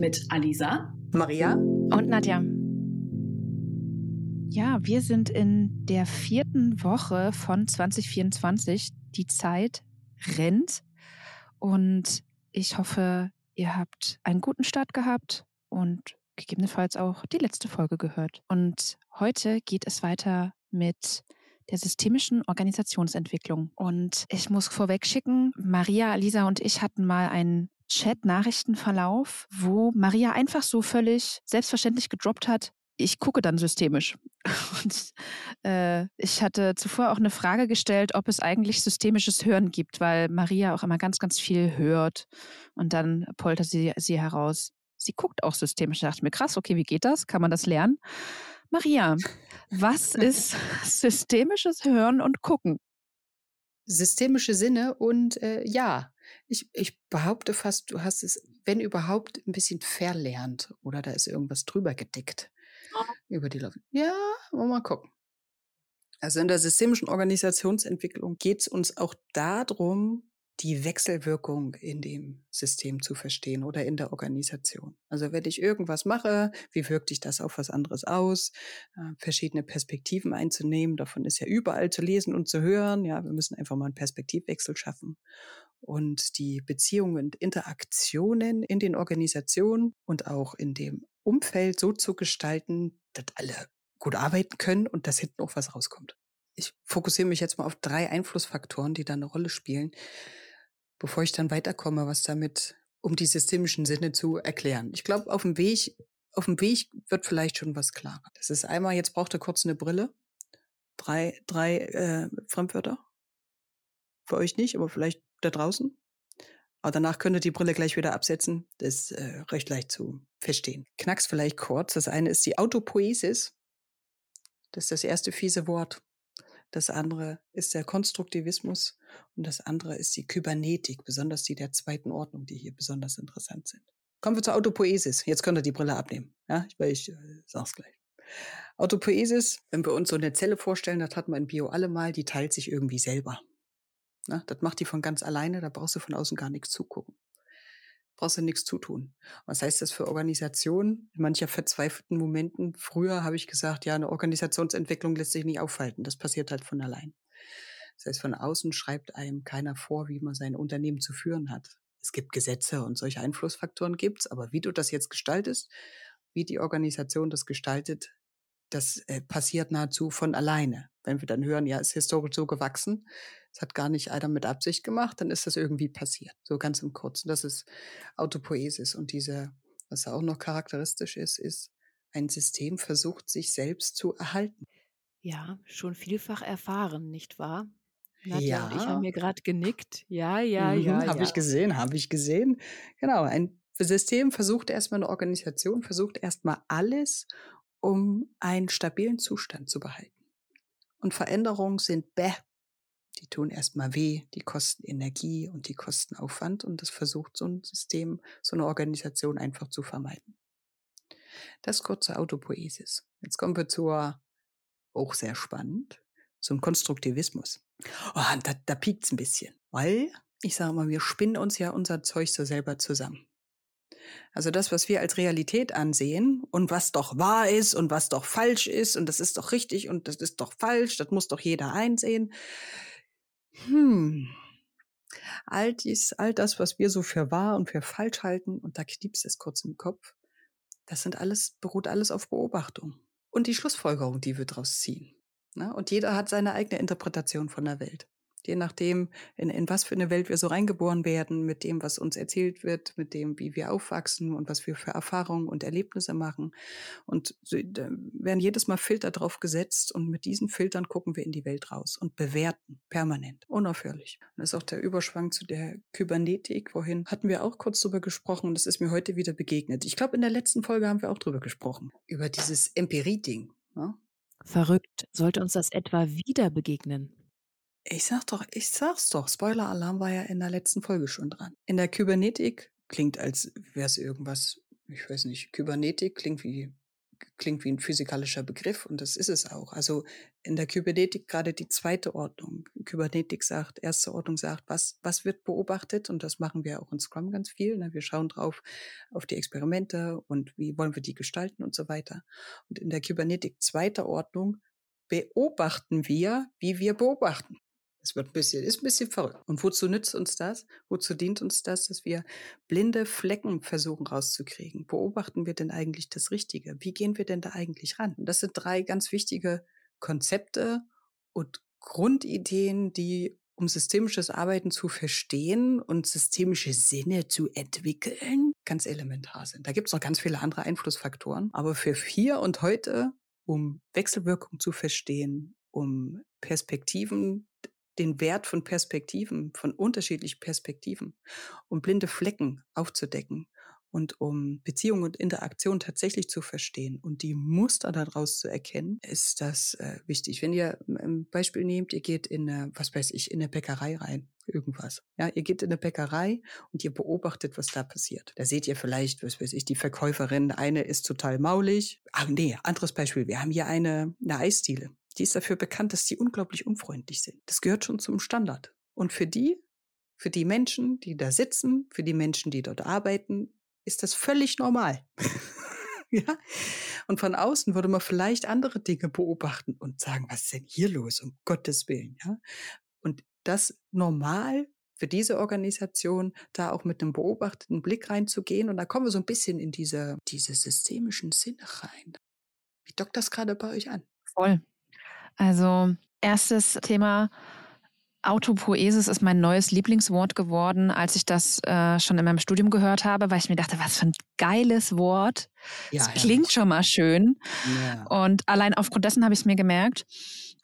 mit Alisa, Maria und Nadja. Ja, wir sind in der vierten Woche von 2024. Die Zeit rennt und ich hoffe, ihr habt einen guten Start gehabt und gegebenenfalls auch die letzte Folge gehört. Und heute geht es weiter mit der systemischen Organisationsentwicklung. Und ich muss vorweg schicken, Maria, Lisa und ich hatten mal einen Chat-Nachrichtenverlauf, wo Maria einfach so völlig selbstverständlich gedroppt hat, ich gucke dann systemisch. Und äh, ich hatte zuvor auch eine Frage gestellt, ob es eigentlich systemisches Hören gibt, weil Maria auch immer ganz, ganz viel hört. Und dann poltert sie, sie heraus. Sie guckt auch systemisch. Ich dachte mir, krass, okay, wie geht das? Kann man das lernen? Maria, was ist systemisches Hören und Gucken? Systemische Sinne und äh, ja, ich, ich behaupte fast, du hast es, wenn überhaupt, ein bisschen verlernt oder da ist irgendwas drüber gedickt oh. über die Lauf. Ja, wollen wir mal gucken. Also in der systemischen Organisationsentwicklung geht es uns auch darum, die Wechselwirkung in dem System zu verstehen oder in der Organisation. Also wenn ich irgendwas mache, wie wirkt sich das auf was anderes aus? Äh, verschiedene Perspektiven einzunehmen, davon ist ja überall zu lesen und zu hören. Ja, wir müssen einfach mal einen Perspektivwechsel schaffen und die Beziehungen und Interaktionen in den Organisationen und auch in dem Umfeld so zu gestalten, dass alle gut arbeiten können und dass hinten auch was rauskommt. Ich fokussiere mich jetzt mal auf drei Einflussfaktoren, die da eine Rolle spielen, bevor ich dann weiterkomme, was damit, um die systemischen Sinne zu erklären. Ich glaube, auf dem Weg, auf dem Weg wird vielleicht schon was klarer. Das ist einmal, jetzt braucht er kurz eine Brille. Drei, drei äh, Fremdwörter. Für euch nicht, aber vielleicht da draußen. Aber danach könnt ihr die Brille gleich wieder absetzen. Das ist äh, recht leicht zu verstehen. Knacks vielleicht kurz. Das eine ist die Autopoesis. Das ist das erste fiese Wort. Das andere ist der Konstruktivismus und das andere ist die Kybernetik, besonders die der zweiten Ordnung, die hier besonders interessant sind. Kommen wir zur Autopoesis. Jetzt könnt ihr die Brille abnehmen. Ja, weil ich äh, sag's gleich. Autopoesis, wenn wir uns so eine Zelle vorstellen, das hat man in Bio alle mal, die teilt sich irgendwie selber. Na, das macht die von ganz alleine, da brauchst du von außen gar nichts zugucken brauchst du nichts zutun. Was heißt das für Organisationen? In mancher verzweifelten Momenten, früher habe ich gesagt, ja, eine Organisationsentwicklung lässt sich nicht aufhalten. Das passiert halt von allein. Das heißt, von außen schreibt einem keiner vor, wie man sein Unternehmen zu führen hat. Es gibt Gesetze und solche Einflussfaktoren gibt's, aber wie du das jetzt gestaltest, wie die Organisation das gestaltet, das äh, passiert nahezu von alleine. Wenn wir dann hören, ja, ist historisch so gewachsen, das hat gar nicht einer mit Absicht gemacht, dann ist das irgendwie passiert. So ganz im Kurzen. Das ist Autopoesis. Und diese, was auch noch charakteristisch ist, ist, ein System versucht, sich selbst zu erhalten. Ja, schon vielfach erfahren, nicht wahr? Nadja ja. und ich haben mir gerade genickt. Ja, ja, mhm, ja. Habe ja. ich gesehen, habe ich gesehen. Genau, ein System versucht erstmal eine Organisation, versucht erstmal alles, um einen stabilen Zustand zu behalten. Und Veränderungen sind bäh, die tun erstmal weh, die kosten Energie und die kosten Aufwand und das versucht so ein System, so eine Organisation einfach zu vermeiden. Das kurze Autopoesis. Jetzt kommen wir zur, auch sehr spannend, zum Konstruktivismus. Oh, da, da piekt ein bisschen, weil ich sage mal, wir spinnen uns ja unser Zeug so selber zusammen. Also das, was wir als Realität ansehen und was doch wahr ist und was doch falsch ist und das ist doch richtig und das ist doch falsch, das muss doch jeder einsehen. Hm. All dies, all das, was wir so für wahr und für falsch halten, und da kniepst es kurz im Kopf, das sind alles, beruht alles auf Beobachtung. Und die Schlussfolgerung, die wir daraus ziehen. Ne? Und jeder hat seine eigene Interpretation von der Welt. Je nachdem, in, in was für eine Welt wir so reingeboren werden, mit dem, was uns erzählt wird, mit dem, wie wir aufwachsen und was wir für Erfahrungen und Erlebnisse machen. Und da werden jedes Mal Filter drauf gesetzt und mit diesen Filtern gucken wir in die Welt raus und bewerten permanent, unaufhörlich. Und das ist auch der Überschwang zu der Kybernetik, wohin hatten wir auch kurz drüber gesprochen und das ist mir heute wieder begegnet. Ich glaube, in der letzten Folge haben wir auch drüber gesprochen. Über dieses Empirie-Ding. Ne? Verrückt. Sollte uns das etwa wieder begegnen? Ich sag doch, ich sag's doch. Spoiler-Alarm war ja in der letzten Folge schon dran. In der Kybernetik klingt, als wäre es irgendwas, ich weiß nicht, Kybernetik klingt wie, klingt wie ein physikalischer Begriff und das ist es auch. Also in der Kybernetik gerade die zweite Ordnung. Kybernetik sagt, erste Ordnung sagt, was, was wird beobachtet? Und das machen wir auch in Scrum ganz viel. Ne? Wir schauen drauf auf die Experimente und wie wollen wir die gestalten und so weiter. Und in der Kybernetik zweiter Ordnung beobachten wir, wie wir beobachten. Es wird ein bisschen, ist ein bisschen verrückt. Und wozu nützt uns das? Wozu dient uns das, dass wir blinde Flecken versuchen rauszukriegen? Beobachten wir denn eigentlich das Richtige? Wie gehen wir denn da eigentlich ran? Und das sind drei ganz wichtige Konzepte und Grundideen, die um systemisches Arbeiten zu verstehen und systemische Sinne zu entwickeln, ganz elementar sind. Da gibt es noch ganz viele andere Einflussfaktoren. Aber für hier und heute, um Wechselwirkung zu verstehen, um Perspektiven den Wert von Perspektiven, von unterschiedlichen Perspektiven, um blinde Flecken aufzudecken und um Beziehung und Interaktion tatsächlich zu verstehen und die Muster daraus zu erkennen, ist das äh, wichtig. Wenn ihr ein Beispiel nehmt, ihr geht in eine, was weiß ich, in eine Bäckerei rein, irgendwas. Ja, ihr geht in eine Bäckerei und ihr beobachtet, was da passiert. Da seht ihr vielleicht, was weiß ich, die Verkäuferin, eine ist total maulig. Ach nee, anderes Beispiel. Wir haben hier eine, eine Eisdiele. Die ist dafür bekannt, dass die unglaublich unfreundlich sind. Das gehört schon zum Standard. Und für die, für die Menschen, die da sitzen, für die Menschen, die dort arbeiten, ist das völlig normal. ja? Und von außen würde man vielleicht andere Dinge beobachten und sagen, was ist denn hier los, um Gottes Willen. Ja? Und das normal für diese Organisation, da auch mit einem beobachteten Blick reinzugehen. Und da kommen wir so ein bisschen in diese, diese systemischen Sinne rein. Wie dockt das gerade bei euch an? Voll. Also erstes Thema. Autopoesis ist mein neues Lieblingswort geworden, als ich das äh, schon in meinem Studium gehört habe, weil ich mir dachte, was für ein geiles Wort. Ja, das klingt ja. schon mal schön. Ja. Und allein aufgrund dessen habe ich es mir gemerkt.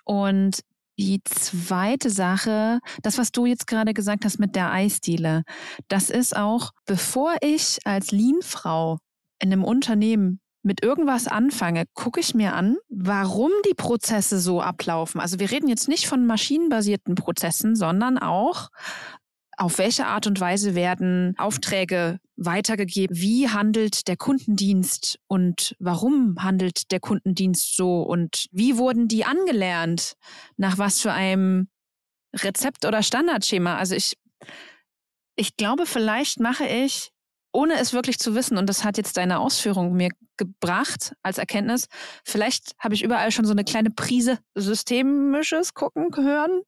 Und die zweite Sache, das, was du jetzt gerade gesagt hast mit der Eisdiele, das ist auch, bevor ich als Lean-Frau in einem Unternehmen mit irgendwas anfange, gucke ich mir an, warum die Prozesse so ablaufen. Also wir reden jetzt nicht von maschinenbasierten Prozessen, sondern auch, auf welche Art und Weise werden Aufträge weitergegeben? Wie handelt der Kundendienst und warum handelt der Kundendienst so? Und wie wurden die angelernt? Nach was für einem Rezept oder Standardschema? Also ich, ich glaube, vielleicht mache ich ohne es wirklich zu wissen, und das hat jetzt deine Ausführung mir gebracht als Erkenntnis, vielleicht habe ich überall schon so eine kleine Prise systemisches Gucken, Hören,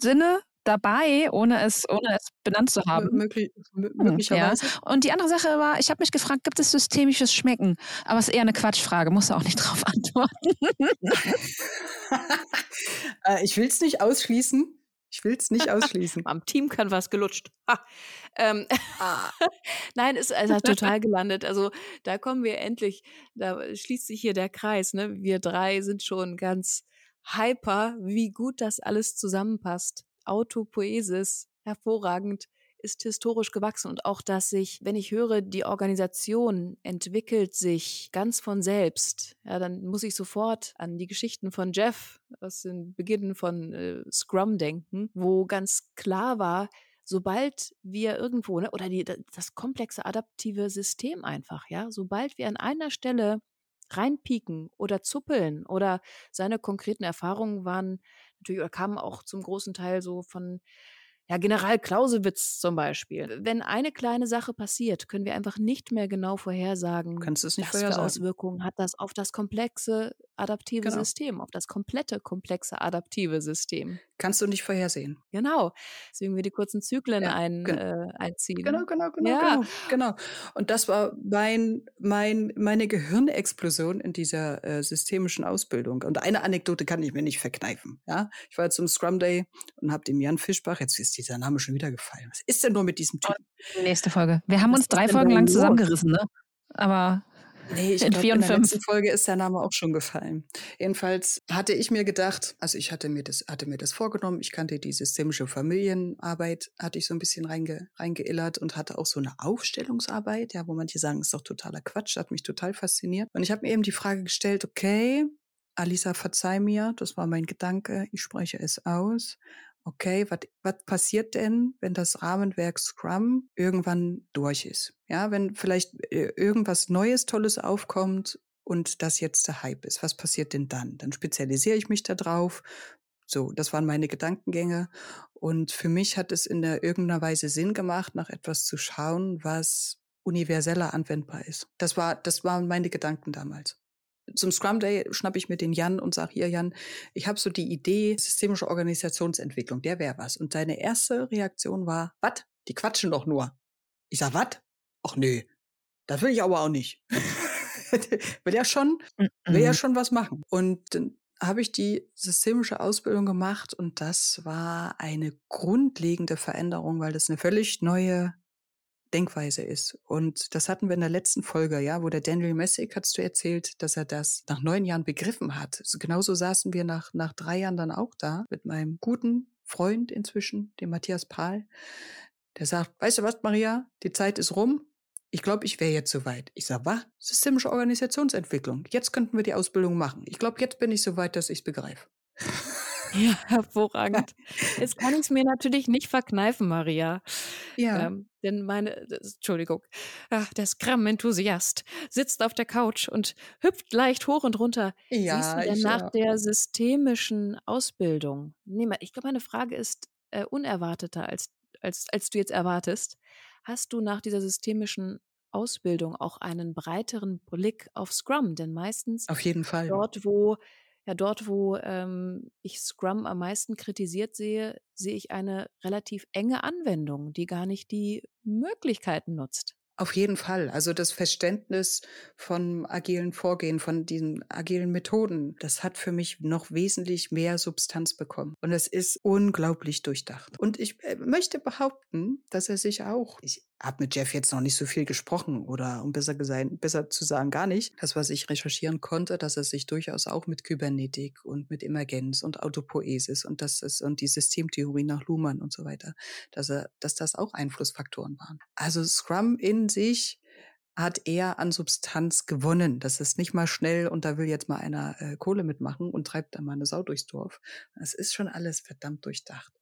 Sinne dabei, ohne es, ohne es benannt zu haben. Möglich, hm, möglicherweise. Ja. Und die andere Sache war, ich habe mich gefragt, gibt es systemisches Schmecken? Aber es ist eher eine Quatschfrage, muss auch nicht drauf antworten. Äh, ich will es nicht ausschließen. Ich will es nicht ausschließen. Am Team kann was gelutscht. Ähm, ah. Nein, es, es hat total gelandet. Also da kommen wir endlich, da schließt sich hier der Kreis. Ne? Wir drei sind schon ganz hyper, wie gut das alles zusammenpasst. Autopoesis, hervorragend ist historisch gewachsen und auch, dass sich, wenn ich höre, die Organisation entwickelt sich ganz von selbst, ja, dann muss ich sofort an die Geschichten von Jeff aus den Beginnen von äh, Scrum denken, wo ganz klar war, sobald wir irgendwo, ne, oder die, das komplexe adaptive System einfach, ja, sobald wir an einer Stelle reinpieken oder zuppeln oder seine konkreten Erfahrungen waren natürlich oder kamen auch zum großen Teil so von ja, General Clausewitz zum Beispiel. Wenn eine kleine Sache passiert, können wir einfach nicht mehr genau vorhersagen, Kannst es nicht was vorhersagen. für Auswirkungen hat das auf das komplexe adaptive genau. System, auf das komplette komplexe adaptive System. Kannst du nicht vorhersehen. Genau. Deswegen wir die kurzen Zyklen ja, ein, äh, einziehen. Genau, genau, genau, ja. genau, genau. Und das war mein, mein, meine Gehirnexplosion in dieser äh, systemischen Ausbildung. Und eine Anekdote kann ich mir nicht verkneifen. Ja? Ich war zum Scrum Day und habe dem Jan Fischbach, jetzt ist dieser Name schon wieder gefallen. Was ist denn nur mit diesem Typen? Nächste Folge. Wir haben Was uns drei Folgen lang zusammengerissen, ne? Aber Nee, ich glaube, in der letzten Folge ist der Name auch schon gefallen. Jedenfalls hatte ich mir gedacht, also ich hatte mir das, hatte mir das vorgenommen, ich kannte die systemische Familienarbeit, hatte ich so ein bisschen reinge, reingeillert und hatte auch so eine Aufstellungsarbeit, ja, wo manche sagen, ist doch totaler Quatsch, hat mich total fasziniert. Und ich habe mir eben die Frage gestellt, okay, Alisa, verzeih mir, das war mein Gedanke, ich spreche es aus okay, was passiert denn, wenn das Rahmenwerk Scrum irgendwann durch ist? Ja, wenn vielleicht äh, irgendwas Neues, Tolles aufkommt und das jetzt der Hype ist. Was passiert denn dann? Dann spezialisiere ich mich da drauf. So, das waren meine Gedankengänge. Und für mich hat es in der irgendeiner Weise Sinn gemacht, nach etwas zu schauen, was universeller anwendbar ist. Das war, das waren meine Gedanken damals. Zum Scrum Day schnappe ich mir den Jan und sage, hier Jan, ich habe so die Idee, systemische Organisationsentwicklung, der wäre was. Und seine erste Reaktion war, was? Die quatschen doch nur. Ich sag, was? Ach nö, das will ich aber auch nicht. will ja schon, will ja schon was machen. Und dann habe ich die systemische Ausbildung gemacht und das war eine grundlegende Veränderung, weil das eine völlig neue Denkweise ist. Und das hatten wir in der letzten Folge, ja, wo der Daniel Messick, hast du erzählt, dass er das nach neun Jahren begriffen hat. Genauso saßen wir nach, nach drei Jahren dann auch da mit meinem guten Freund inzwischen, dem Matthias Pahl. Der sagt, weißt du was, Maria, die Zeit ist rum. Ich glaube, ich wäre jetzt soweit. Ich sage, was? Systemische Organisationsentwicklung. Jetzt könnten wir die Ausbildung machen. Ich glaube, jetzt bin ich soweit, dass ich es begreife. Ja, hervorragend. Jetzt kann ich es mir natürlich nicht verkneifen, Maria. Ja. Ähm, denn meine, das, Entschuldigung, ach, der Scrum-Enthusiast sitzt auf der Couch und hüpft leicht hoch und runter. Siehst Ja, du denn ich nach auch. der systemischen Ausbildung? Nee, ich glaube, meine Frage ist äh, unerwarteter, als, als, als du jetzt erwartest. Hast du nach dieser systemischen Ausbildung auch einen breiteren Blick auf Scrum? Denn meistens Auf jeden Fall. dort, wo ja, dort, wo ähm, ich Scrum am meisten kritisiert sehe, sehe ich eine relativ enge Anwendung, die gar nicht die Möglichkeiten nutzt. Auf jeden Fall. Also das Verständnis von agilen Vorgehen, von diesen agilen Methoden, das hat für mich noch wesentlich mehr Substanz bekommen. Und es ist unglaublich durchdacht. Und ich äh, möchte behaupten, dass er sich auch, ich habe mit Jeff jetzt noch nicht so viel gesprochen oder um besser, gesagt, besser zu sagen, gar nicht. Das, was ich recherchieren konnte, dass er sich durchaus auch mit Kybernetik und mit Emergenz und Autopoiesis und das ist und die Systemtheorie nach Luhmann und so weiter, dass er, dass das auch Einflussfaktoren waren. Also Scrum in sich hat eher an Substanz gewonnen. Das ist nicht mal schnell und da will jetzt mal einer äh, Kohle mitmachen und treibt da mal eine Sau durchs Dorf. Das ist schon alles verdammt durchdacht.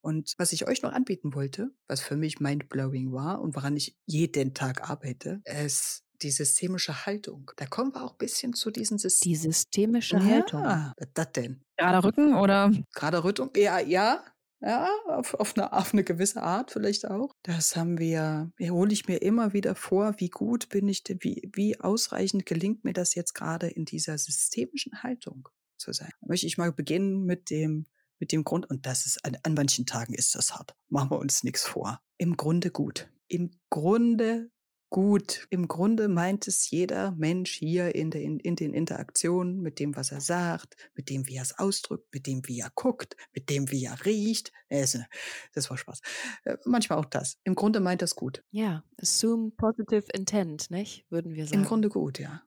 Und was ich euch noch anbieten wollte, was für mich mindblowing war und woran ich jeden Tag arbeite, ist die systemische Haltung. Da kommen wir auch ein bisschen zu diesen Systemen. Die systemische Haltung. Ja, was das denn? Gerader Rücken oder Gerade Rüttung? Ja, ja. Ja, auf, auf, eine, auf eine gewisse Art vielleicht auch. Das haben wir, hole ich mir immer wieder vor, wie gut bin ich, wie, wie ausreichend gelingt mir das jetzt gerade in dieser systemischen Haltung zu sein. Da möchte ich mal beginnen mit dem, mit dem Grund, und das ist, an, an manchen Tagen ist das hart. Machen wir uns nichts vor. Im Grunde gut. Im Grunde gut. Im Grunde meint es jeder Mensch hier in, der, in, in den Interaktionen mit dem, was er sagt, mit dem, wie er es ausdrückt, mit dem, wie er guckt, mit dem, wie er riecht. Das, das war Spaß. Äh, Manchmal auch das. Im Grunde meint das gut. Ja, assume positive intent, nicht? Würden wir sagen. Im Grunde gut, ja.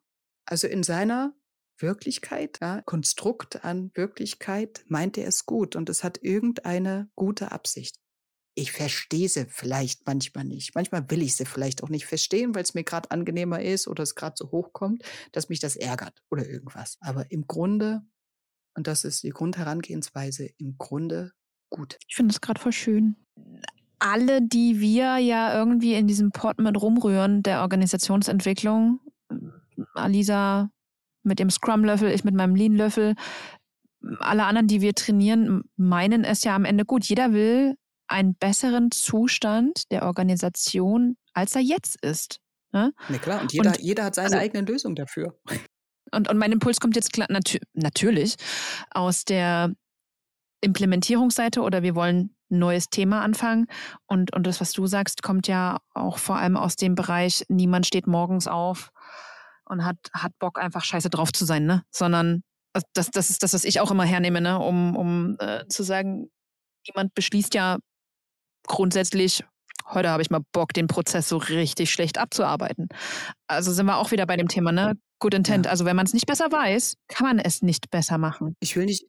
Also in seiner Wirklichkeit, ja, Konstrukt an Wirklichkeit, meint er es gut und es hat irgendeine gute Absicht. Ich verstehe sie vielleicht manchmal nicht. Manchmal will ich sie vielleicht auch nicht verstehen, weil es mir gerade angenehmer ist oder es gerade so hochkommt, dass mich das ärgert oder irgendwas. Aber im Grunde, und das ist die Grundherangehensweise, im Grunde gut. Ich finde es gerade voll schön. Alle, die wir ja irgendwie in diesem Port mit rumrühren, der Organisationsentwicklung, Alisa mit dem Scrum-Löffel, ich mit meinem Lean-Löffel, alle anderen, die wir trainieren, meinen es ja am Ende gut. Jeder will einen besseren Zustand der Organisation, als er jetzt ist. Ne? Na klar, und jeder, Und- jeder hat seine also- eigene Lösung dafür. Und, und mein Impuls kommt jetzt klar, natü natürlich aus der Implementierungsseite oder wir wollen ein neues Thema anfangen. Und, und das, was du sagst, kommt ja auch vor allem aus dem Bereich, niemand steht morgens auf und hat, hat Bock, einfach scheiße drauf zu sein, ne? Sondern das, das ist das, was ich auch immer hernehme, ne? Um, um äh, zu sagen, niemand beschließt ja grundsätzlich, heute habe ich mal Bock, den Prozess so richtig schlecht abzuarbeiten. Also sind wir auch wieder bei dem Thema, ne? Good intent. Ja. Also wenn man es nicht besser weiß, kann man es nicht besser machen. Ich will nicht.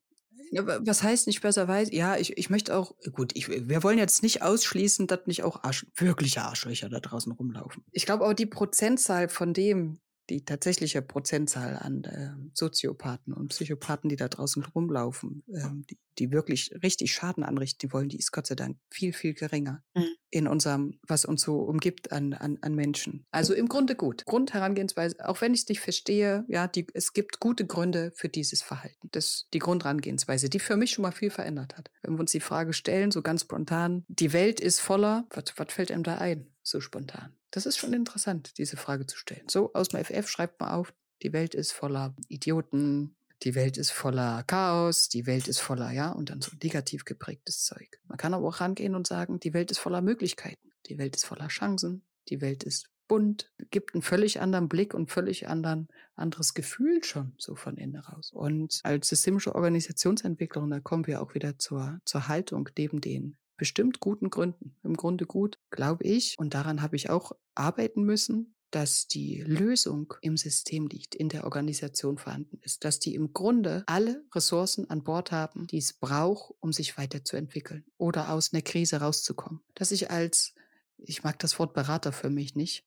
Was heißt nicht besser weiß? Ja, ich, ich möchte auch, gut, ich, wir wollen jetzt nicht ausschließen, dass nicht auch Arsch, wirkliche Arschlöcher da draußen rumlaufen. Ich glaube auch die Prozentzahl von dem, die tatsächliche Prozentzahl an äh, Soziopathen und Psychopathen, die da draußen rumlaufen, ähm, die, die wirklich richtig Schaden anrichten wollen, die ist Gott sei Dank viel, viel geringer Mhm. in unserem, was uns so umgibt an, an, an Menschen. Also im Grunde gut. Grundherangehensweise, auch wenn ich es nicht verstehe, ja, die, es gibt gute Gründe für dieses Verhalten. Das die Grundherangehensweise, die für mich schon mal viel verändert hat. Wenn wir uns die Frage stellen, so ganz spontan, die Welt ist voller, was, was fällt einem da ein, so spontan? Das ist schon interessant, diese Frage zu stellen. So, aus dem FF schreibt man auf, die Welt ist voller Idioten, die Welt ist voller Chaos, die Welt ist voller, ja, und dann so negativ geprägtes Zeug. Man kann aber auch rangehen und sagen, die Welt ist voller Möglichkeiten, die Welt ist voller Chancen, die Welt ist bunt, gibt einen völlig anderen Blick und völlig anderen, anderes Gefühl schon so von innen raus. Und als systemische Organisationsentwicklerin, da kommen wir auch wieder zur, zur Haltung neben den bestimmt guten Gründen. Im Grunde gut, glaube ich, und daran habe ich auch arbeiten müssen, dass die Lösung im System liegt, in der Organisation vorhanden ist, dass die im Grunde alle Ressourcen an Bord haben, die es braucht, um sich weiterzuentwickeln oder aus einer Krise rauszukommen. Dass ich als, ich mag das Wort Berater für mich nicht,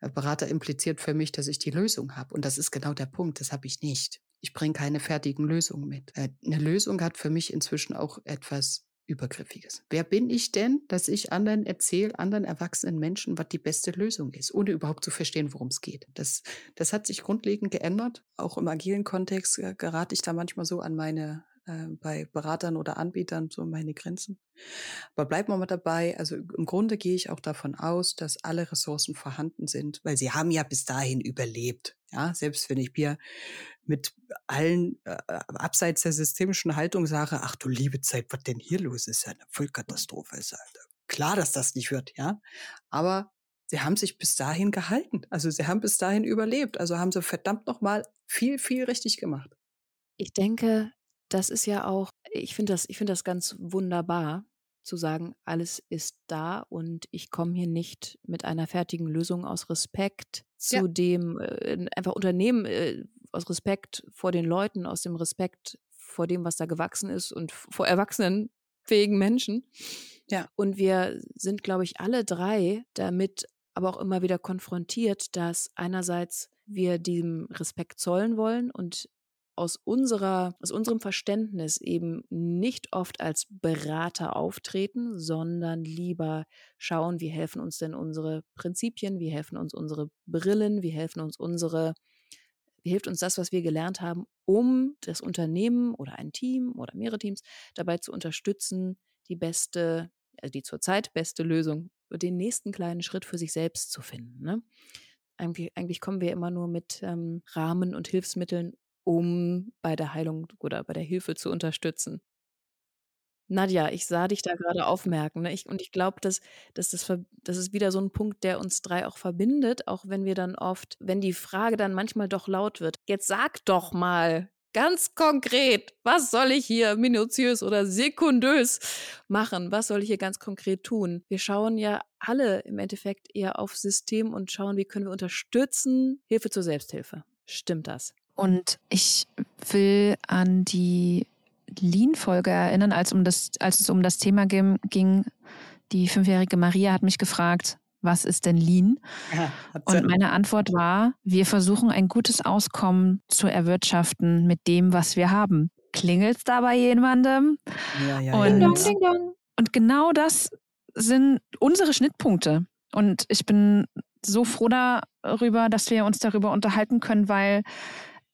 äh, Berater impliziert für mich, dass ich die Lösung habe. Und das ist genau der Punkt, das habe ich nicht. Ich bringe keine fertigen Lösungen mit. Äh, Eine Lösung hat für mich inzwischen auch etwas Übergriffiges. Wer bin ich denn, dass ich anderen erzähle, anderen erwachsenen Menschen, was die beste Lösung ist, ohne überhaupt zu verstehen, worum es geht? Das, das hat sich grundlegend geändert. Auch im agilen Kontext äh, gerate ich da manchmal so an meine, äh, bei Beratern oder Anbietern so meine Grenzen. Aber bleiben wir mal dabei. Also im Grunde gehe ich auch davon aus, dass alle Ressourcen vorhanden sind, weil sie haben ja bis dahin überlebt. Ja, selbst wenn ich mir mit allen äh, abseits der systemischen Haltung sage, ach du liebe Zeit, was denn hier los ist, ja eine Vollkatastrophe ist halt. Klar, dass das nicht wird, ja. Aber sie haben sich bis dahin gehalten. Also sie haben bis dahin überlebt. Also haben sie verdammt nochmal viel, viel richtig gemacht. Ich denke, das ist ja auch, ich finde das, ich finde das ganz wunderbar, zu sagen, alles ist da und ich komme hier nicht mit einer fertigen Lösung aus Respekt zu Ja. dem äh, einfach Unternehmen äh, aus Respekt vor den Leuten, aus dem Respekt vor dem, was da gewachsen ist und vor erwachsenen, fähigen Menschen. Ja. Und wir sind, glaube ich, alle drei damit aber auch immer wieder konfrontiert, dass einerseits wir dem Respekt zollen wollen und aus unserer, aus unserem Verständnis eben nicht oft als Berater auftreten, sondern lieber schauen, wie helfen uns denn unsere Prinzipien, wie helfen uns unsere Brillen, wie helfen uns unsere, wie hilft uns das, was wir gelernt haben, um das Unternehmen oder ein Team oder mehrere Teams dabei zu unterstützen, die beste, also die zurzeit beste Lösung, den nächsten kleinen Schritt für sich selbst zu finden. Ne? Eigentlich, eigentlich kommen wir immer nur mit ähm, Rahmen und Hilfsmitteln, um bei der Heilung oder bei der Hilfe zu unterstützen. Nadja, ich sah dich da gerade aufmerken. Ne? Ich, und ich glaube, dass, dass das, das ist wieder so ein Punkt, der uns drei auch verbindet, auch wenn wir dann oft, wenn die Frage dann manchmal doch laut wird, jetzt sag doch mal ganz konkret, was soll ich hier minutiös oder sekundös machen? Was soll ich hier ganz konkret tun? Wir schauen ja alle im Endeffekt eher auf System und schauen, wie können wir unterstützen, Hilfe zur Selbsthilfe. Stimmt das? Und ich will an die Lean-Folge erinnern, als, um das, als es um das Thema ging. Die fünfjährige Maria hat mich gefragt, was ist denn Lean? Ja, Und meine Antwort war, wir versuchen ein gutes Auskommen zu erwirtschaften mit dem, was wir haben. Klingelt da bei jemandem? ja, ja, Und- ja, Ding dong. Und genau das sind unsere Schnittpunkte. Und ich bin so froh darüber, dass wir uns darüber unterhalten können, weil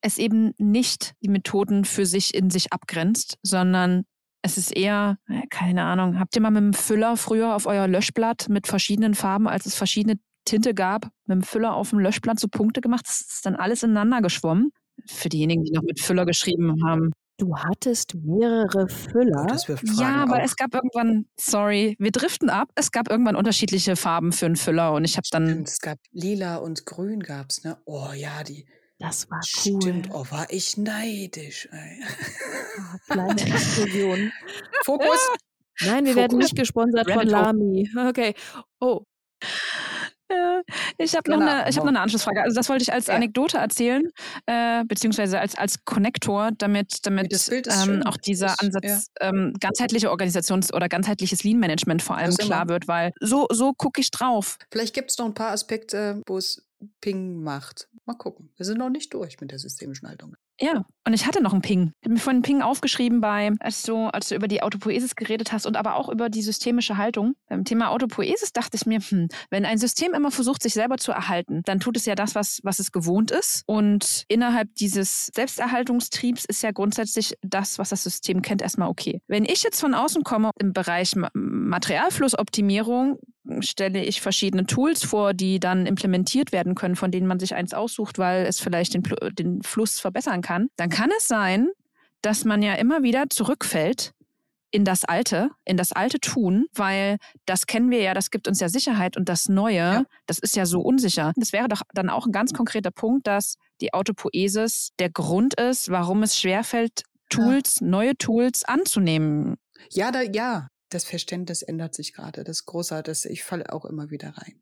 es eben nicht die Methoden für sich in sich abgrenzt, sondern es ist eher, äh, keine Ahnung, habt ihr mal mit dem Füller früher auf euer Löschblatt mit verschiedenen Farben, als es verschiedene Tinte gab, mit dem Füller auf dem Löschblatt so Punkte gemacht? Das ist dann alles ineinander geschwommen. Für diejenigen, die noch mit Füller geschrieben haben. Du hattest mehrere Füller. Oh, das wirft Ja, aber auf. es gab irgendwann, sorry, wir driften ab. Es gab irgendwann unterschiedliche Farben für einen Füller und ich habe dann, es gab lila und grün gab's, ne? Oh ja, die. Das war cool. Stimmt, oh, war ich neidisch. Ah, Kleine Explosion. Fokus. Nein, wir werden Fokus. nicht gesponsert von Rabbit Hole. Lamy. Okay. Oh, äh, ich habe noch, Genau, eine, ich hab noch eine Anschlussfrage. Also das wollte ich als Ja. Anekdote erzählen, äh, beziehungsweise als, als Konnektor, damit, damit das Bild ist ähm, auch dieser Ansatz ähm, ganzheitliche Organisations- oder ganzheitliches Lean-Management vor allem klar wird, weil so, so gucke ich drauf. Vielleicht gibt es noch ein paar Aspekte, wo es Ping macht. Mal gucken. Wir sind noch nicht durch mit der systemischen Haltung. Ja, und ich hatte noch einen Ping. Ich habe mir vorhin einen Ping aufgeschrieben bei, als du, als du über die Autopoesis geredet hast und aber auch über die systemische Haltung. Beim Thema Autopoesis dachte ich mir, hm, wenn ein System immer versucht, sich selber zu erhalten, dann tut es ja das, was, was es gewohnt ist. Und innerhalb dieses Selbsterhaltungstriebs ist ja grundsätzlich das, was das System kennt, erstmal okay. Wenn ich jetzt von außen komme im Bereich Materialflussoptimierung, stelle ich verschiedene Tools vor, die dann implementiert werden können, von denen man sich eins aussucht, weil es vielleicht den, den Fluss verbessern kann, dann kann es sein, dass man ja immer wieder zurückfällt in das Alte, in das alte Tun, weil das kennen wir ja, das gibt uns ja Sicherheit und das Neue, ja. das ist ja so unsicher. Das wäre doch dann auch ein ganz konkreter Punkt, dass die Autopoesis der Grund ist, warum es schwerfällt, Tools, ja. neue Tools anzunehmen. Ja, da, ja, das Verständnis ändert sich gerade. Das ist großartig. Ich falle auch immer wieder rein.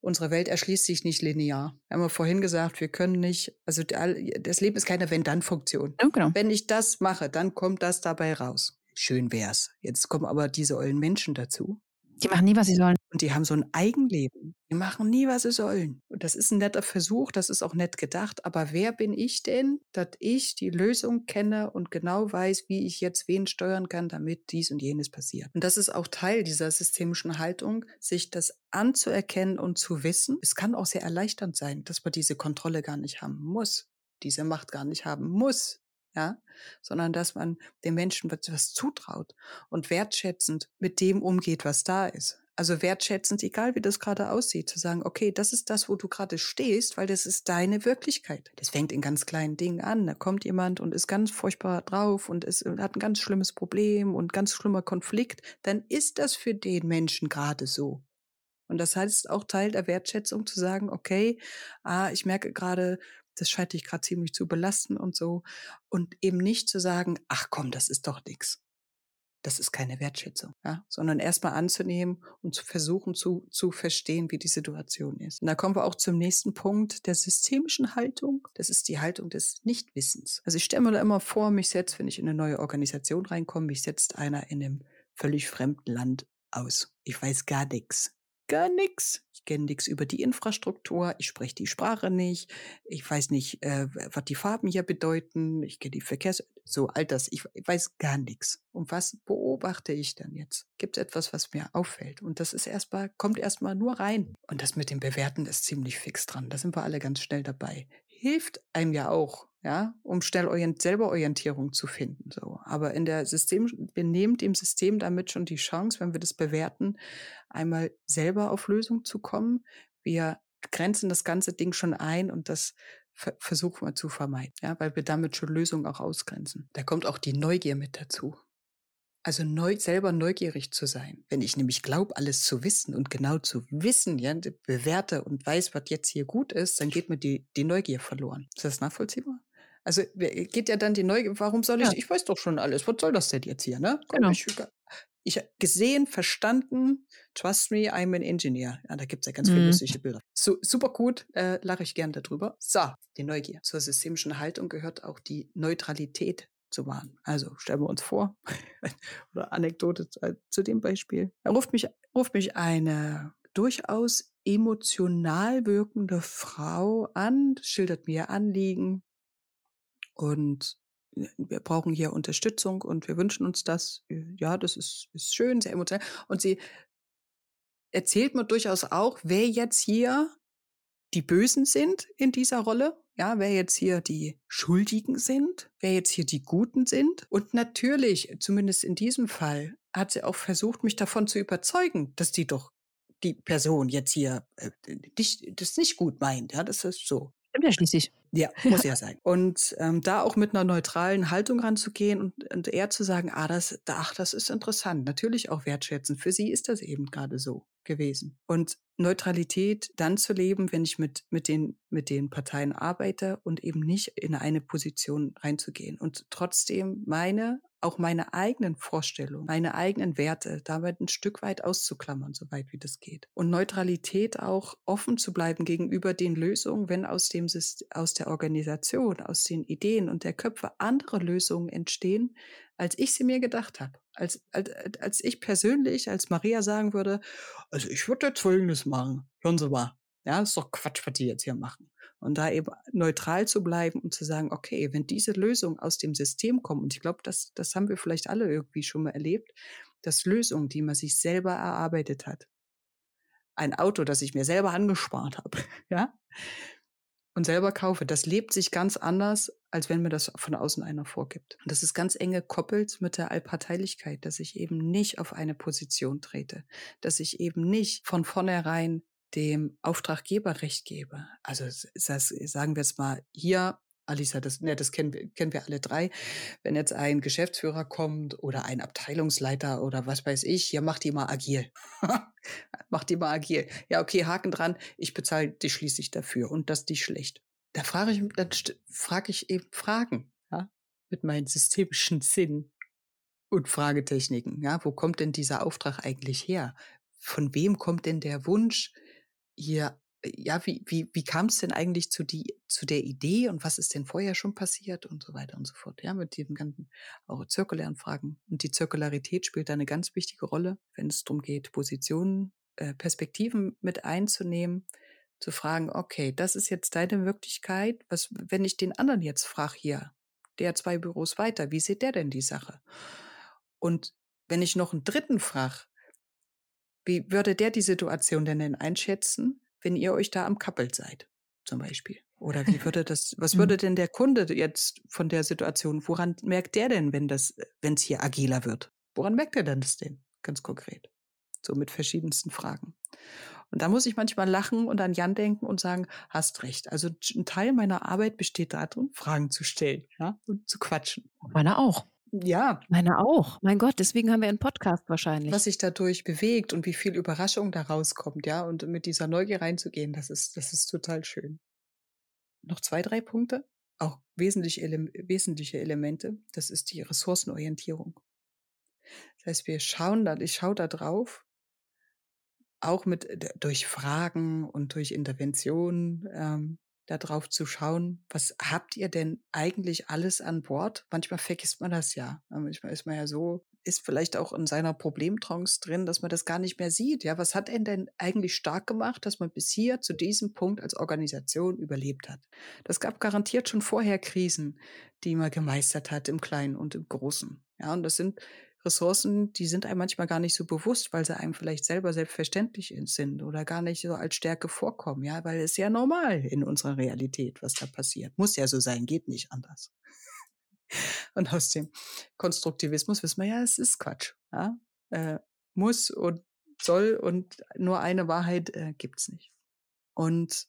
Unsere Welt erschließt sich nicht linear. Wir haben wir vorhin gesagt, wir können nicht, also das Leben ist keine Wenn-Dann-Funktion. Ja, genau. Wenn ich das mache, dann kommt das dabei raus. Schön wär's. Jetzt kommen aber diese ollen Menschen dazu, die machen nie, was sie sollen. Und die haben so ein Eigenleben. Die machen nie, was sie sollen. Und das ist ein netter Versuch, das ist auch nett gedacht. Aber wer bin ich denn, dass ich die Lösung kenne und genau weiß, wie ich jetzt wen steuern kann, damit dies und jenes passiert? Und das ist auch Teil dieser systemischen Haltung, sich das anzuerkennen und zu wissen. Es kann auch sehr erleichternd sein, dass man diese Kontrolle gar nicht haben muss, diese Macht gar nicht haben muss ja, sondern dass man den Menschen etwas zutraut und wertschätzend mit dem umgeht, was da ist. Also wertschätzend, egal wie das gerade aussieht, zu sagen, okay, das ist das, wo du gerade stehst, weil das ist deine Wirklichkeit. Das fängt in ganz kleinen Dingen an. Da kommt jemand und ist ganz furchtbar drauf und ist, hat ein ganz schlimmes Problem und ganz schlimmer Konflikt. Dann ist das für den Menschen gerade so. Und das heißt auch Teil der Wertschätzung zu sagen, okay, ah, ich merke gerade, das scheint dich gerade ziemlich zu belasten und so. Und eben nicht zu sagen, ach komm, das ist doch nix. Das ist keine Wertschätzung, ja, sondern erstmal anzunehmen und zu versuchen zu, zu verstehen, wie die Situation ist. Und da kommen wir auch zum nächsten Punkt der systemischen Haltung. Das ist die Haltung des Nichtwissens. Also ich stelle mir da immer vor, mich setzt, wenn ich in eine neue Organisation reinkomme, mich setzt einer in einem völlig fremden Land aus. Ich weiß gar nichts gar nichts. Ich kenne nichts über die Infrastruktur, ich spreche die Sprache nicht, ich weiß nicht, äh, was die Farben hier bedeuten, ich kenne die Verkehrs... So, all das, ich weiß gar nichts. Und was beobachte ich dann jetzt? Gibt es etwas, was mir auffällt? Und das ist erstmal, kommt erstmal nur rein. Und das mit dem Bewerten ist ziemlich fix dran. Da sind wir alle ganz schnell dabei. Hilft einem ja auch, ja, um schnell orient selber Orientierung zu finden. So. Aber in der System, wir nehmen dem System damit schon die Chance, wenn wir das bewerten, einmal selber auf Lösung zu kommen. Wir grenzen das ganze Ding schon ein und das versuchen wir zu vermeiden, ja, weil wir damit schon Lösungen auch ausgrenzen. Da kommt auch die Neugier mit dazu. Also neu, selber neugierig zu sein. Wenn ich nämlich glaube, alles zu wissen und genau zu wissen, ja, bewerte und weiß, was jetzt hier gut ist, dann geht mir die, die Neugier verloren. Ist das nachvollziehbar? Also geht ja dann die Neugier, warum soll ich, ja. ich weiß doch schon alles, was soll das denn jetzt hier, ne? Komm, genau. ich, ich gesehen, verstanden, trust me, I'm an engineer. Ja, da gibt's ja ganz viele mhm. lustige Bilder. So, super gut, äh, lache ich gern darüber. So, die Neugier. Zur systemischen Haltung gehört auch die Neutralität zu wahren. Also stellen wir uns vor, oder Anekdote zu, zu dem Beispiel. Da ruft mich, ruft mich eine durchaus emotional wirkende Frau an, schildert mir ihr Anliegen, und äh, wir brauchen hier Unterstützung und wir wünschen uns das. Ja, das ist, ist schön, sehr emotional. Und sie erzählt mir durchaus auch, wer jetzt hier die Bösen sind in dieser Rolle. Ja, wer jetzt hier die Schuldigen sind, wer jetzt hier die Guten sind. Und natürlich, zumindest in diesem Fall, hat sie auch versucht, mich davon zu überzeugen, dass die doch die Person jetzt hier äh, nicht, das nicht gut meint. Ja, das ist so. Stimmt ja schließlich. Ja, muss ja sein. Und ähm, da auch mit einer neutralen Haltung ranzugehen und, und eher zu sagen, ah, das, ach, das ist interessant. Natürlich auch wertschätzen. Für sie ist das eben gerade so gewesen. Und Neutralität dann zu leben, wenn ich mit, mit, den, mit den Parteien arbeite und eben nicht in eine Position reinzugehen und trotzdem meine auch meine eigenen Vorstellungen, meine eigenen Werte damit ein Stück weit auszuklammern, soweit wie das geht. Und Neutralität auch offen zu bleiben gegenüber den Lösungen, wenn aus dem aus der Organisation, aus den Ideen und der Köpfe andere Lösungen entstehen, als ich sie mir gedacht habe. Als, als, als ich persönlich, als Maria sagen würde, also ich würde jetzt Folgendes machen. Hören Sie mal, Ja, ist doch Quatsch, was die jetzt hier machen. Und da eben neutral zu bleiben und zu sagen, okay, wenn diese Lösungen aus dem System kommen, und ich glaube, das, das haben wir vielleicht alle irgendwie schon mal erlebt, dass Lösungen, die man sich selber erarbeitet hat, ein Auto, das ich mir selber angespart habe, ja, und selber kaufe, das lebt sich ganz anders, als wenn mir das von außen einer vorgibt. Und das ist ganz eng gekoppelt mit der Allparteilichkeit, dass ich eben nicht auf eine Position trete, dass ich eben nicht von vornherein dem Auftraggeber Recht gebe. Also das, sagen wir jetzt mal hier, Alisa, das, ne, das kennen, wir, kennen wir alle drei. Wenn jetzt ein Geschäftsführer kommt oder ein Abteilungsleiter oder was weiß ich, hier macht die mal agil. macht die mal agil. Ja, okay, Haken dran, ich bezahle dich schließlich dafür und das die schlecht. Da frage ich, dann frage ich eben Fragen, ja, mit meinem systemischen Sinn und Fragetechniken. Ja, wo kommt denn dieser Auftrag eigentlich her? Von wem kommt denn der Wunsch, hier ja, wie, wie, wie kam es denn eigentlich zu, die, zu der Idee und was ist denn vorher schon passiert und so weiter und so fort. Ja, mit diesen ganzen auch zirkulären Fragen. Und die Zirkularität spielt da eine ganz wichtige Rolle, wenn es darum geht, Positionen, äh, Perspektiven mit einzunehmen, zu fragen, okay, das ist jetzt deine Möglichkeit. Was, wenn ich den anderen jetzt frage hier, der zwei Büros weiter, wie sieht der denn die Sache? Und wenn ich noch einen dritten frage, wie würde der die Situation denn einschätzen? wenn ihr euch da am Kappelt seid, zum Beispiel? Oder wie würde das, was mhm. würde denn der Kunde jetzt von der Situation, woran merkt der denn, wenn das, wenn es hier agiler wird? Woran merkt er denn das denn, ganz konkret? So mit verschiedensten Fragen. Und da muss ich manchmal lachen und an Jan denken und sagen, hast recht. Also ein Teil meiner Arbeit besteht darin, Fragen zu stellen ja, und zu quatschen. Meiner auch. Ja. Meine auch. Mein Gott, deswegen haben wir einen Podcast wahrscheinlich. Was sich dadurch bewegt und wie viel Überraschung da rauskommt, ja, und mit dieser Neugier reinzugehen, das ist, das ist total schön. Noch zwei, drei Punkte, auch wesentliche, Ele wesentliche Elemente. Das ist die Ressourcenorientierung. Das heißt, wir schauen da, ich schaue da drauf, auch mit durch Fragen und durch Interventionen, ähm, darauf zu schauen, was habt ihr denn eigentlich alles an Bord? Manchmal vergisst man das ja. Manchmal ist man ja so, ist vielleicht auch in seiner Problemtrance drin, dass man das gar nicht mehr sieht. Ja, was hat ihn denn eigentlich stark gemacht, dass man bis hier zu diesem Punkt als Organisation überlebt hat? Das gab garantiert schon vorher Krisen, die man gemeistert hat im Kleinen und im Großen. Ja, und das sind Ressourcen, die sind einem manchmal gar nicht so bewusst, weil sie einem vielleicht selber selbstverständlich sind oder gar nicht so als Stärke vorkommen, ja, weil es ja normal in unserer Realität, was da passiert. Muss ja so sein, geht nicht anders. Und aus dem Konstruktivismus wissen wir ja, es ist Quatsch. Ja? Äh, muss und soll und nur eine Wahrheit äh, gibt's nicht. Und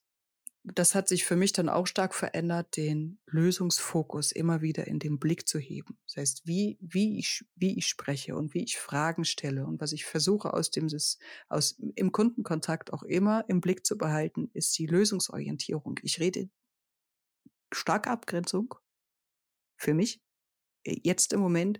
das hat sich für mich dann auch stark verändert, den Lösungsfokus immer wieder in den Blick zu heben. Das heißt, wie, wie, ich, wie ich spreche und wie ich Fragen stelle und was ich versuche aus dem, aus, im Kundenkontakt auch immer im Blick zu behalten, ist die Lösungsorientierung. Ich rede starke Abgrenzung für mich. Jetzt im Moment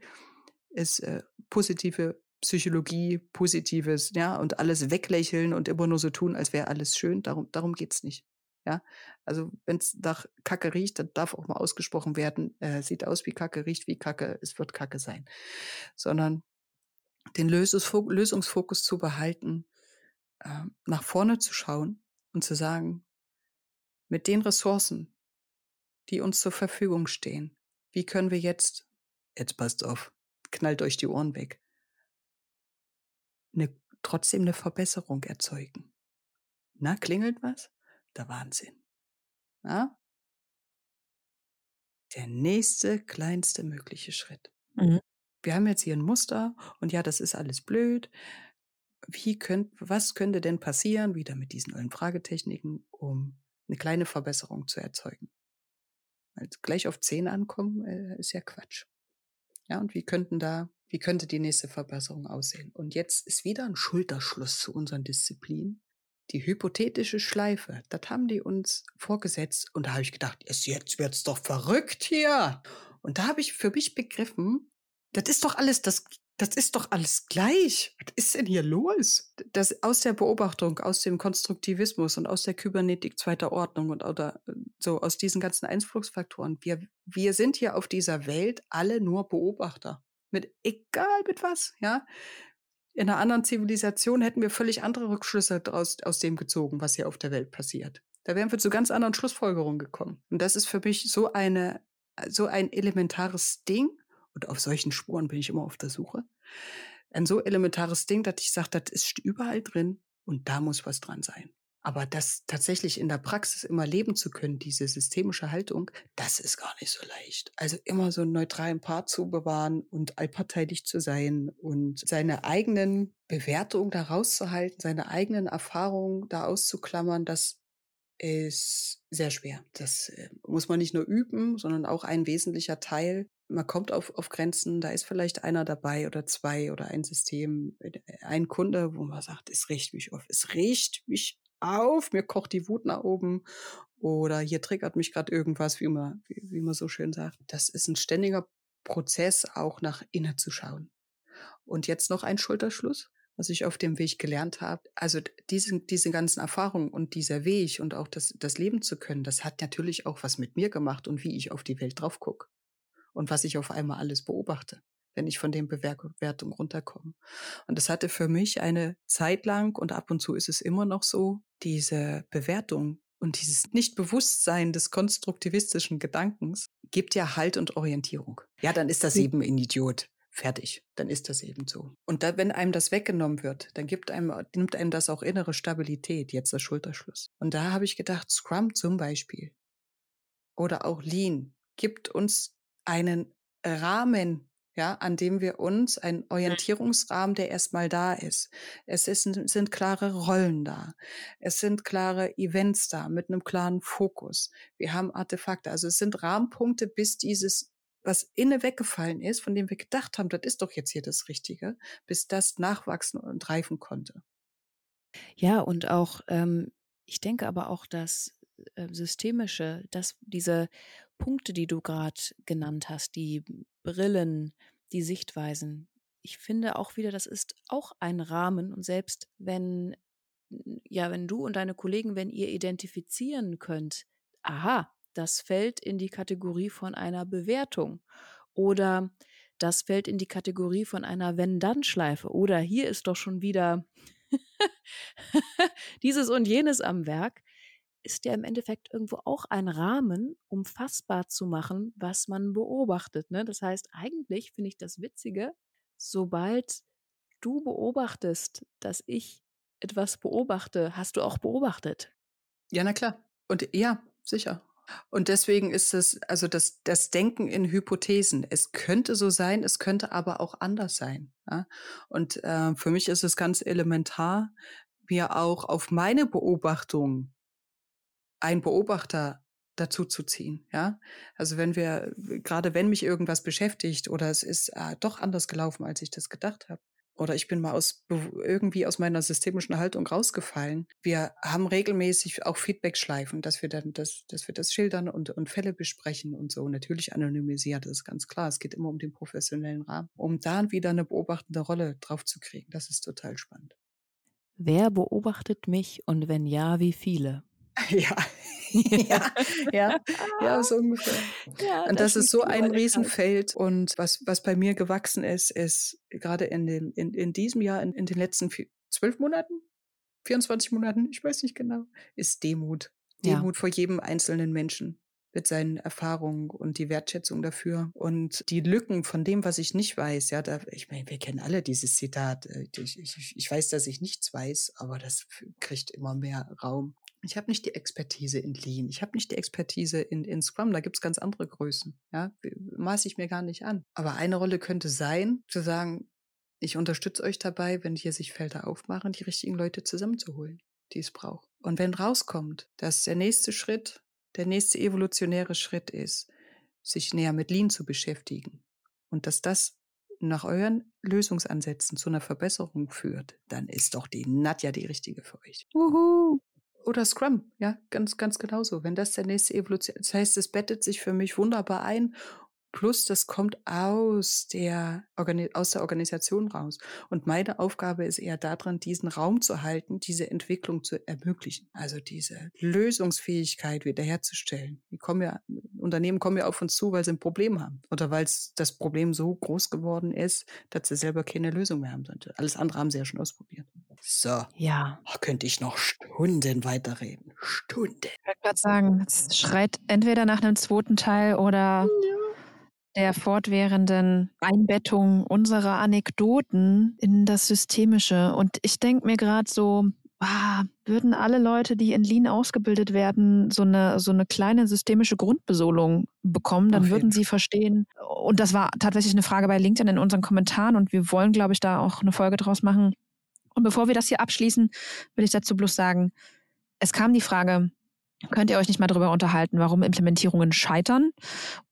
ist äh, positive Psychologie, Positives, ja, und alles weglächeln und immer nur so tun, als wäre alles schön. Darum, darum geht's nicht. Ja, also wenn es nach Kacke riecht, dann darf auch mal ausgesprochen werden, äh, sieht aus wie Kacke, riecht wie Kacke, es wird Kacke sein. Sondern den Lösungsfo Lösungsfokus zu behalten, äh, nach vorne zu schauen und zu sagen, mit den Ressourcen, die uns zur Verfügung stehen, wie können wir jetzt, jetzt passt auf, knallt euch die Ohren weg, eine, trotzdem eine Verbesserung erzeugen. Na, klingelt was? Der Wahnsinn. Ja? Der nächste, kleinste mögliche Schritt. Mhm. Wir haben jetzt hier ein Muster und ja, das ist alles blöd. Wie könnt, was könnte denn passieren, wieder mit diesen neuen Fragetechniken, um eine kleine Verbesserung zu erzeugen? Also gleich auf 10 ankommen, äh, ist ja Quatsch. Ja, und wie könnten da, wie könnte die nächste Verbesserung aussehen? Und jetzt ist wieder ein Schulterschluss zu unseren Disziplinen die hypothetische Schleife, das haben die uns vorgesetzt. Und da habe ich gedacht, jetzt wird's doch verrückt hier. Und da habe ich für mich begriffen, das ist doch alles das, das ist doch alles gleich. Was ist denn hier los? Das aus der Beobachtung, aus dem Konstruktivismus und aus der Kybernetik zweiter Ordnung und oder so aus diesen ganzen Einflussfaktoren. Wir, wir sind hier auf dieser Welt alle nur Beobachter. Mit egal mit was, ja. In einer anderen Zivilisation hätten wir völlig andere Rückschlüsse aus, aus dem gezogen, was hier auf der Welt passiert. Da wären wir zu ganz anderen Schlussfolgerungen gekommen. Und das ist für mich so eine, so ein elementares Ding. Und auf solchen Spuren bin ich immer auf der Suche. Ein so elementares Ding, dass ich sage, das ist überall drin und da muss was dran sein. Aber das tatsächlich in der Praxis immer leben zu können, diese systemische Haltung, das ist gar nicht so leicht. Also immer so einen neutralen Part zu bewahren und allparteilich zu sein und seine eigenen Bewertungen da rauszuhalten, seine eigenen Erfahrungen da auszuklammern, das ist sehr schwer. Das äh, muss man nicht nur üben, sondern auch ein wesentlicher Teil. Man kommt auf, auf Grenzen, da ist vielleicht einer dabei oder zwei oder ein System, äh, ein Kunde, wo man sagt, es riecht mich auf, es riecht mich auf, mir kocht die Wut nach oben oder hier triggert mich gerade irgendwas, wie man, wie, wie man so schön sagt. Das ist ein ständiger Prozess, auch nach innen zu schauen. Und jetzt noch ein Schulterschluss, was ich auf dem Weg gelernt habe. Also diese, diese ganzen Erfahrungen und dieser Weg und auch das, das Leben zu können, das hat natürlich auch was mit mir gemacht und wie ich auf die Welt drauf gucke und was ich auf einmal alles beobachte wenn ich von den Bewertungen runterkomme. Und das hatte für mich eine Zeit lang, und ab und zu ist es immer noch so, diese Bewertung und dieses Nichtbewusstsein des konstruktivistischen Gedankens gibt ja Halt und Orientierung. Ja, dann ist das eben ein Idiot. Fertig. Dann ist das eben so. Und da, wenn einem das weggenommen wird, dann gibt einem, nimmt einem das auch innere Stabilität, jetzt der Schulterschluss. Und da habe ich gedacht, Scrum zum Beispiel oder auch Lean gibt uns einen Rahmen ja, an dem wir uns, ein mhm. Orientierungsrahmen, der erstmal da ist. Es ist, sind klare Rollen da. Es sind klare Events da mit einem klaren Fokus. Wir haben Artefakte. Also es sind Rahmenpunkte, bis dieses, was inne weggefallen ist, von dem wir gedacht haben, das ist doch jetzt hier das Richtige, bis das nachwachsen und reifen konnte. Ja, und auch, ähm, ich denke aber auch, dass äh, systemische, dass diese Punkte, die du gerade genannt hast, die Brillen, die Sichtweisen. Ich finde auch wieder, das ist auch ein Rahmen und selbst wenn ja, wenn du und deine Kollegen, wenn ihr identifizieren könnt, aha, das fällt in die Kategorie von einer Bewertung oder das fällt in die Kategorie von einer Wenn-Dann-Schleife oder hier ist doch schon wieder dieses und jenes am Werk, ist ja im Endeffekt irgendwo auch ein Rahmen, um fassbar zu machen, was man beobachtet. Ne? Das heißt, eigentlich finde ich das Witzige, sobald du beobachtest, dass ich etwas beobachte, hast du auch beobachtet. Ja, na klar. Und ja, sicher. Und deswegen ist es, also das, das Denken in Hypothesen. Es könnte so sein, es könnte aber auch anders sein. Ja? Und äh, für mich ist es ganz elementar, mir auch auf meine Beobachtung einen Beobachter dazu zu ziehen, ja. Also wenn wir, gerade wenn mich irgendwas beschäftigt oder es ist äh, doch anders gelaufen, als ich das gedacht habe, oder ich bin mal aus irgendwie aus meiner systemischen Haltung rausgefallen. Wir haben regelmäßig auch Feedback-Schleifen, dass wir dann das, dass wir das schildern und, und Fälle besprechen und so. Natürlich anonymisiert, das ist ganz klar. Es geht immer um den professionellen Rahmen, um da wieder eine beobachtende Rolle drauf zu kriegen. Das ist total spannend. Wer beobachtet mich und wenn ja, wie viele? Ja, ja, ja, ja, so ungefähr. Ja, und das, das ist so ein Riesenfeld. Und was, was bei mir gewachsen ist, ist gerade in, dem, in, in diesem Jahr, in, in den letzten zwölf Monaten, 24 Monaten, ich weiß nicht genau, ist Demut. Demut ja. vor jedem einzelnen Menschen mit seinen Erfahrungen und die Wertschätzung dafür und die Lücken von dem, was ich nicht weiß. Ja, da, ich meine, wir kennen alle dieses Zitat. Äh, ich, ich, ich weiß, dass ich nichts weiß, aber das kriegt immer mehr Raum. Ich habe nicht die Expertise in Lean, ich habe nicht die Expertise in, in Scrum, da gibt es ganz andere Größen. Ja, maße ich mir gar nicht an. Aber eine Rolle könnte sein, zu sagen, ich unterstütze euch dabei, wenn hier sich Felder aufmachen, die richtigen Leute zusammenzuholen, die es braucht. Und wenn rauskommt, dass der nächste Schritt, der nächste evolutionäre Schritt ist, sich näher mit Lean zu beschäftigen und dass das nach euren Lösungsansätzen zu einer Verbesserung führt, dann ist doch die Nadja die richtige für euch. Uhu. Oder Scrum, ja, ganz, ganz genauso. Wenn das der nächste Evolution, das heißt, es bettet sich für mich wunderbar ein Plus, das kommt aus der, aus der Organisation raus. Und meine Aufgabe ist eher darin, diesen Raum zu halten, diese Entwicklung zu ermöglichen. Also diese Lösungsfähigkeit wiederherzustellen. Die kommen ja, Unternehmen kommen ja auf uns zu, weil sie ein Problem haben. Oder weil das Problem so groß geworden ist, dass sie selber keine Lösung mehr haben. Alles andere haben sie ja schon ausprobiert. So. Ja. Oh, könnte ich noch Stunden weiterreden. Stunden. Ich wollte gerade sagen, es schreit entweder nach einem zweiten Teil oder der fortwährenden Einbettung unserer Anekdoten in das Systemische. Und ich denke mir gerade so, ah, würden alle Leute, die in Lean ausgebildet werden, so eine, so eine kleine systemische Grundbesolung bekommen, dann würden sie verstehen. Und das war tatsächlich eine Frage bei LinkedIn in unseren Kommentaren und wir wollen, glaube ich, da auch eine Folge draus machen. Und bevor wir das hier abschließen, will ich dazu bloß sagen, es kam die Frage, könnt ihr euch nicht mal darüber unterhalten, warum Implementierungen scheitern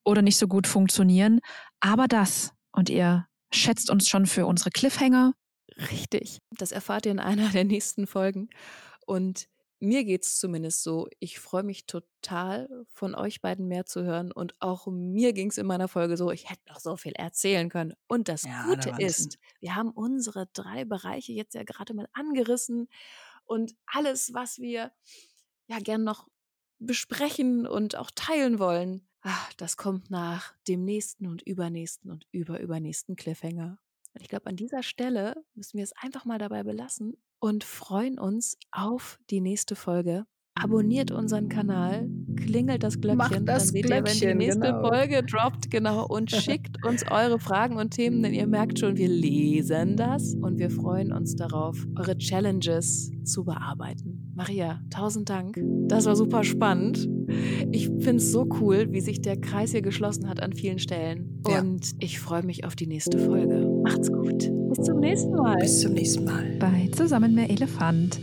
oder nicht so gut funktionieren. Aber das, und ihr schätzt uns schon für unsere Cliffhanger. Richtig. Das erfahrt ihr in einer der nächsten Folgen. Und mir geht es zumindest so, ich freue mich total, von euch beiden mehr zu hören. Und auch mir ging es in meiner Folge so, ich hätte noch so viel erzählen können. Und das ja, Gute ist, wir haben unsere drei Bereiche jetzt ja gerade mal angerissen. Und alles, was wir ja gern noch besprechen und auch teilen wollen, ach, das kommt nach dem nächsten und übernächsten und überübernächsten Cliffhanger. Und ich glaube, an dieser Stelle müssen wir es einfach mal dabei belassen und freuen uns auf die nächste Folge. Abonniert unseren Kanal, klingelt das Glöckchen, Macht das dann seht Glöckchen, ihr, wenn die nächste genau. Folge droppt, genau, und schickt uns eure Fragen und Themen, denn ihr merkt schon, wir lesen das und wir freuen uns darauf, eure Challenges zu bearbeiten. Maria, tausend Dank. Das war super spannend. Ich finde es so cool, wie sich der Kreis hier geschlossen hat an vielen Stellen. Ja. Und ich freue mich auf die nächste Folge. Macht's gut. Bis zum nächsten Mal. Bis zum nächsten Mal. Bei Zusammen mehr Elefant.